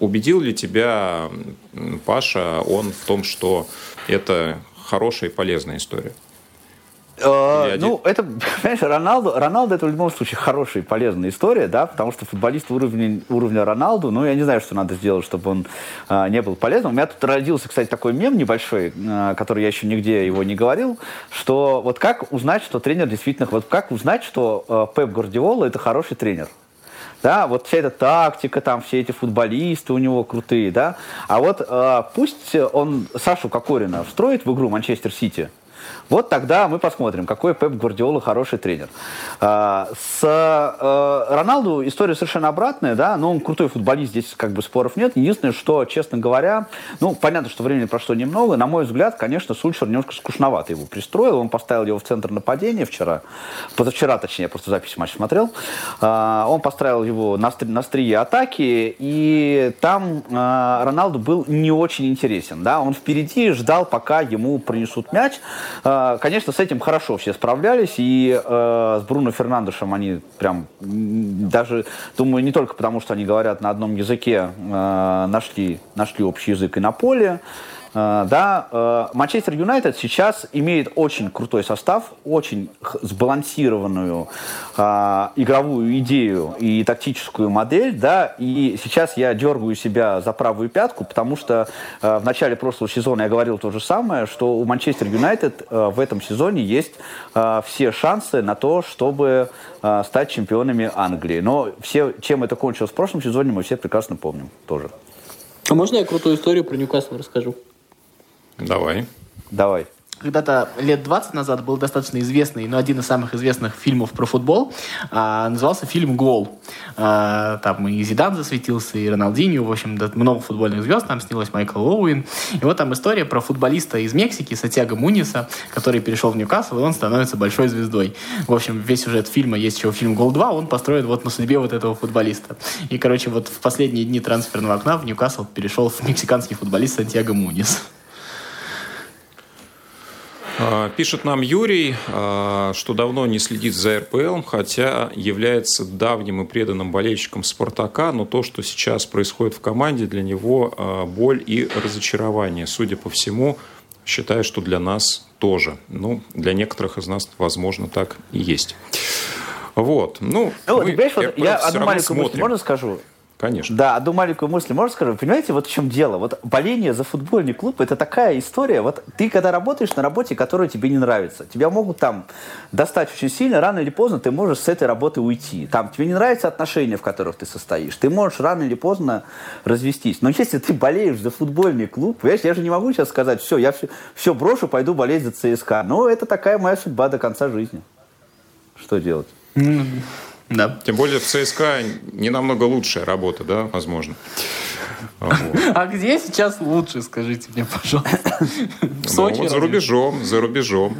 Убедил ли тебя, Паша, он в том, что это хорошая и полезная история? Э, ну, это, понимаешь, Роналду, Роналду это в любом случае хорошая и полезная история, да, потому что футболист уровня, уровня Роналду, ну, я не знаю, что надо сделать, чтобы он э, не был полезным. У меня тут родился, кстати, такой мем небольшой, э, который я еще нигде его не говорил, что вот как узнать, что тренер действительно, вот как узнать, что э, Пеп Гвардиола это хороший тренер. Да, вот вся эта тактика, там все эти футболисты у него крутые, да. А вот э, пусть он Сашу Кокорина встроит в игру Манчестер Сити, вот тогда мы посмотрим, какой Пеп Гвардиола хороший тренер. А, с э, Роналду история совершенно обратная, да, но он крутой футболист, здесь как бы споров нет. Единственное, что, честно говоря, ну, понятно, что времени прошло немного, на мой взгляд, конечно, Сульшер немножко скучновато его пристроил, он поставил его в центр нападения вчера, позавчера, точнее, я просто запись матча смотрел, а, он поставил его на, на острие атаки, и там а, Роналду был не очень интересен, да, он впереди ждал, пока ему принесут мяч, конечно, с этим хорошо все справлялись, и э, с Бруно Фернандешем они прям даже, думаю, не только потому, что они говорят на одном языке, э, нашли, нашли общий язык и на поле, да, э, Манчестер Юнайтед сейчас имеет очень крутой состав, очень сбалансированную э, игровую идею и тактическую модель, да, и сейчас я дергаю себя за правую пятку, потому что в начале прошлого сезона я говорил то же самое, что у Манчестер Юнайтед в этом сезоне есть все шансы на то, чтобы стать чемпионами Англии. Но все, чем это кончилось в прошлом сезоне, мы все прекрасно помним тоже. А можно я крутую историю про Ньюкасл расскажу? Давай. Давай когда-то лет 20 назад был достаточно известный, но один из самых известных фильмов про футбол, а, назывался фильм «Гол». А, там и Зидан засветился, и Роналдинho, в общем, да, много футбольных звезд, там снялась Майкл Оуэн. И вот там история про футболиста из Мексики, Сатьяго Муниса, который перешел в Ньюкасл, и он становится большой звездой. В общем, весь сюжет фильма, есть еще фильм «Гол 2», он построен вот на судьбе вот этого футболиста. И, короче, вот в последние дни трансферного окна в Ньюкасл перешел мексиканский футболист Сантьяго Мунис. А, пишет нам Юрий, а, что давно не следит за РПЛ, хотя является давним и преданным болельщиком «Спартака», но то, что сейчас происходит в команде, для него а, боль и разочарование. Судя по всему, считаю, что для нас тоже. Ну, для некоторых из нас, возможно, так и есть. Вот. Ну, ну мы, вот, я одну маленькую мысль можно скажу? Конечно. Да, одну маленькую мысль можно сказать? Понимаете, вот в чем дело? Вот боление за футбольный клуб – это такая история. Вот ты, когда работаешь на работе, которая тебе не нравится, тебя могут там достать очень сильно, рано или поздно ты можешь с этой работы уйти. Там тебе не нравятся отношения, в которых ты состоишь. Ты можешь рано или поздно развестись. Но если ты болеешь за футбольный клуб, понимаешь, я же не могу сейчас сказать, все, я все, все брошу, пойду болеть за ЦСКА. Но это такая моя судьба до конца жизни. Что делать? Да. Тем более в ЦСКА не намного лучшая работа, да, возможно. А где сейчас лучше, скажите мне, пожалуйста? В Сочи? Ну, за рубежом, за рубежом.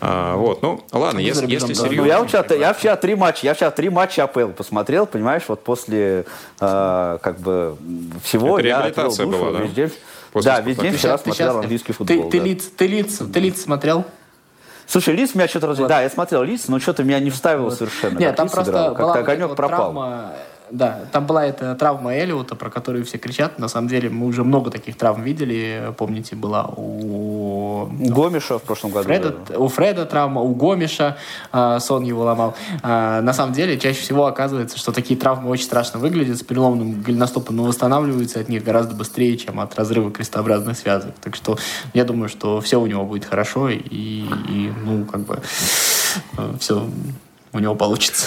А, вот, ну, ладно, если, если серьезно... Ну, я, вчера, я вчера три матча, я вчера три матча АПЛ посмотрел, понимаешь, вот после э, как бы всего Это реабилитация я была, да? Весь день, да, весь день вчера смотрел английский футбол. Ты, да. ты, лиц, ты, лиц, ты лиц смотрел? Слушай, лиц меня что-то разве... Вот. Да, я смотрел лиц, но что-то меня не вставило вот. совершенно. Нет, там просто Как-то огонек пропал. Травма да, там была эта травма Эллиота, про которую все кричат. На самом деле мы уже много таких травм видели. Помните, была у... Гомиша в прошлом году. Фреда, у Фреда травма, у Гомиша э, сон его ломал. Э, на самом деле, чаще всего оказывается, что такие травмы очень страшно выглядят с переломным голеностопом, но восстанавливаются от них гораздо быстрее, чем от разрыва крестообразных связок. Так что я думаю, что все у него будет хорошо и, и ну, как бы э, все у него получится.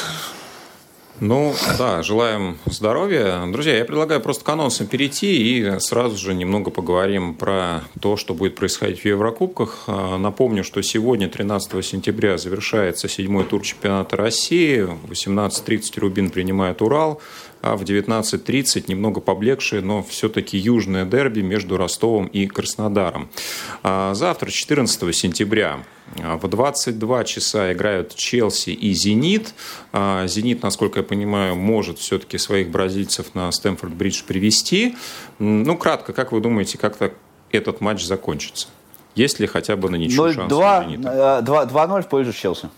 Ну, да, желаем здоровья. Друзья, я предлагаю просто к анонсам перейти и сразу же немного поговорим про то, что будет происходить в Еврокубках. А, напомню, что сегодня, 13 сентября, завершается седьмой тур чемпионата России. В 18.30 Рубин принимает Урал а в 19.30 немного поблекшее, но все-таки южное дерби между Ростовом и Краснодаром. А завтра, 14 сентября, а, в 22 часа играют Челси и Зенит. А, Зенит, насколько я понимаю, может все-таки своих бразильцев на Стэнфорд-Бридж привести. Ну, кратко, как вы думаете, как-то этот матч закончится? Есть ли хотя бы на ничью шанс 2-0 э, в пользу Челси.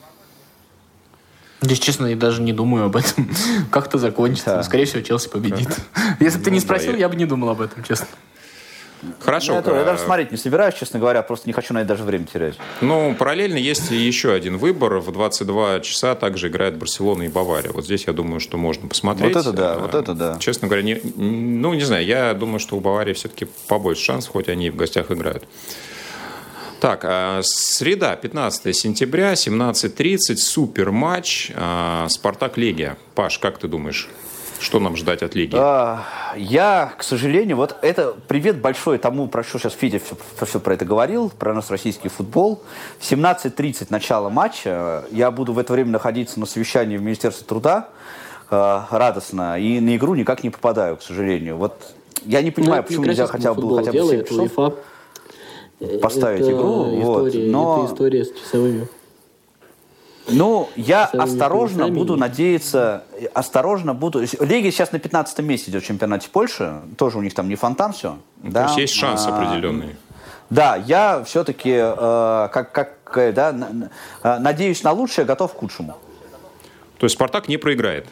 Здесь, честно, я даже не думаю об этом. Как то закончится. Да. Скорее всего, Челси победит. Если бы ты не спросил, я бы не думал об этом, честно. Хорошо. Я, я э, даже смотреть не собираюсь, честно говоря, просто не хочу на это даже время терять. Ну, параллельно есть еще один выбор. В 22 часа также играет Барселона и Бавария. Вот здесь я думаю, что можно посмотреть. Вот это да, вот это да. Честно говоря, не, ну, не знаю, я думаю, что у Баварии все-таки побольше шансов, хоть они и в гостях играют. Так, а, среда, 15 сентября, 17.30, супер матч, а, Спартак-Легия. Паш, как ты думаешь? Что нам ждать от лиги? А, я, к сожалению, вот это привет большой тому, про что сейчас Федя все, все про это говорил, про нас российский футбол. 17.30 начало матча. Я буду в это время находиться на совещании в Министерстве труда радостно. И на игру никак не попадаю, к сожалению. Вот я не понимаю, ну, почему нельзя хотя бы было хотя бы 7 часов поставить это игру. История, вот, но... Это история с часовыми. Ну, я осторожно поясами. буду надеяться, осторожно буду... Лиги сейчас на 15 месте идет в чемпионате Польши, тоже у них там не фонтан все. Да? То есть есть шанс а, определенный. Да, я все-таки, э, как, как, э, да, э, надеюсь на лучшее, готов к худшему. То есть «Спартак» не проиграет?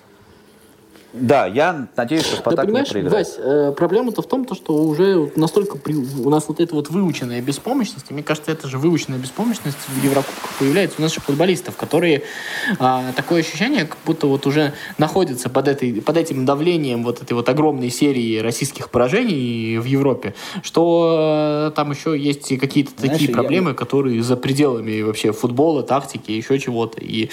Да, я надеюсь, что Спартак да, понимаешь, не Вась, э, проблема-то в том, то, что уже настолько при, у нас вот эта вот выученная беспомощность, и мне кажется, это же выученная беспомощность в Еврокубках появляется у наших футболистов, которые э, такое ощущение, как будто вот уже находятся под, этой, под этим давлением вот этой вот огромной серии российских поражений в Европе, что э, там еще есть какие-то Знаешь, такие проблемы, я... которые за пределами вообще футбола, тактики, еще чего-то. И,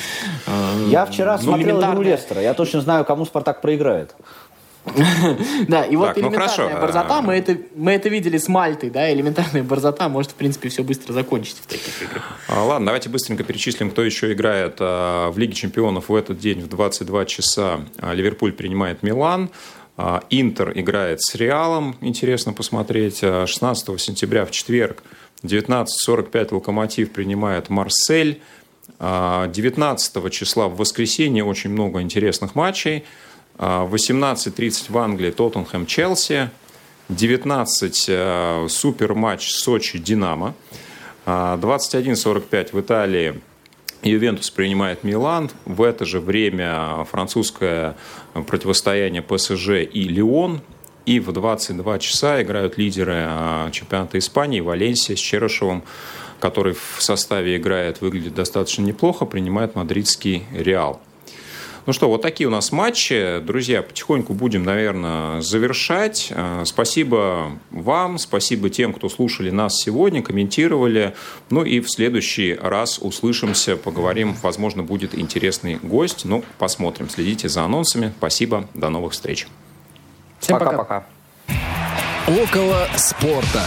э, я вчера ну, смотрел игру Лестера, я точно знаю, кому Спартак проиграет. Да, и вот ну элементарная борзота, мы это, мы это видели с Мальтой, да, элементарная борзота может, в принципе, все быстро закончить в таких играх. А, ладно, давайте быстренько перечислим, кто еще играет а, в Лиге чемпионов в этот день в 22 часа. А, Ливерпуль принимает Милан, Интер играет с Реалом, интересно посмотреть. 16 сентября в четверг 19.45 Локомотив принимает Марсель. 19 числа в воскресенье очень много интересных матчей. 18.30 в Англии Тоттенхэм Челси. 19 э, супер матч Сочи-Динамо. 21.45 в Италии Ювентус принимает Милан. В это же время французское противостояние ПСЖ и Лион. И в 22 часа играют лидеры э, чемпионата Испании Валенсия с Черышевым, который в составе играет, выглядит достаточно неплохо, принимает мадридский Реал. Ну что, вот такие у нас матчи. Друзья, потихоньку будем, наверное, завершать. А, спасибо вам, спасибо тем, кто слушали нас сегодня, комментировали. Ну и в следующий раз услышимся, поговорим. Возможно, будет интересный гость. Ну, посмотрим. Следите за анонсами. Спасибо. До новых встреч. Всем пока-пока. Около спорта.